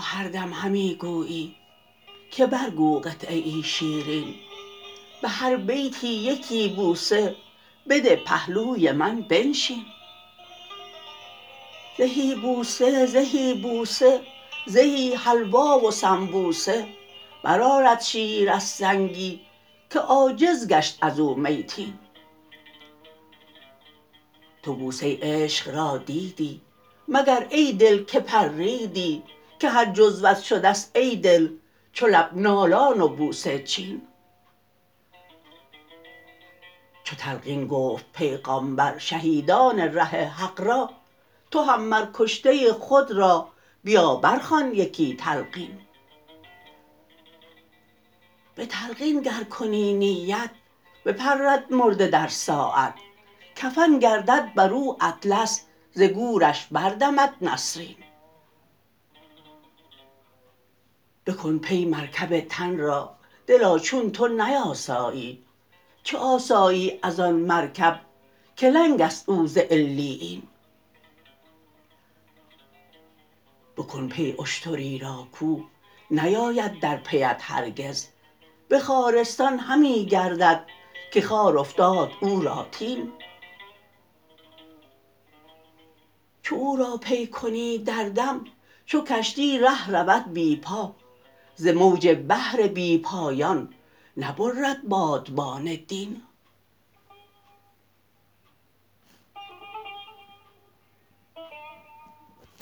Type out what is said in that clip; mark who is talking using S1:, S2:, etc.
S1: هر دم همی گویی که برگو قطعه ای شیرین. به هر بیتی یکی بوسه بده پهلوی من بنشین. زهی بوسه زهی بوسه زهی حلوا و سنبوسه برآرد شیر از سنگی که عاجز گشت از او میتین تو بوسه عشق را دیدی مگر ای دل که پریدی که هر جزوت شده ست ای دل چو لب نالان و بوسه چین. چو تلقین گفت پیغامبر شهیدان ره حق را تو هم مر کشته خود را بیا برخوان یکی تلقین. به تلقین گر کنی نیت بپرد مرده در ساعت. کفن گردد بر او اطلس ز گورش بردمد نسرین. بکن پی مرکب تن را دلا چون تو نیاسایی. چه آسایی از آن مرکب که لنگ است او ز علیین. بکن پی اشتری را کو. نیاید در پی ات هرگز. به خارستان همی گردد که خار افتاد او را طین چو او را پی کنی در دم چو کشتی ره رود بی پا. ز موج بحر بی پایان نبرد بادبان دین.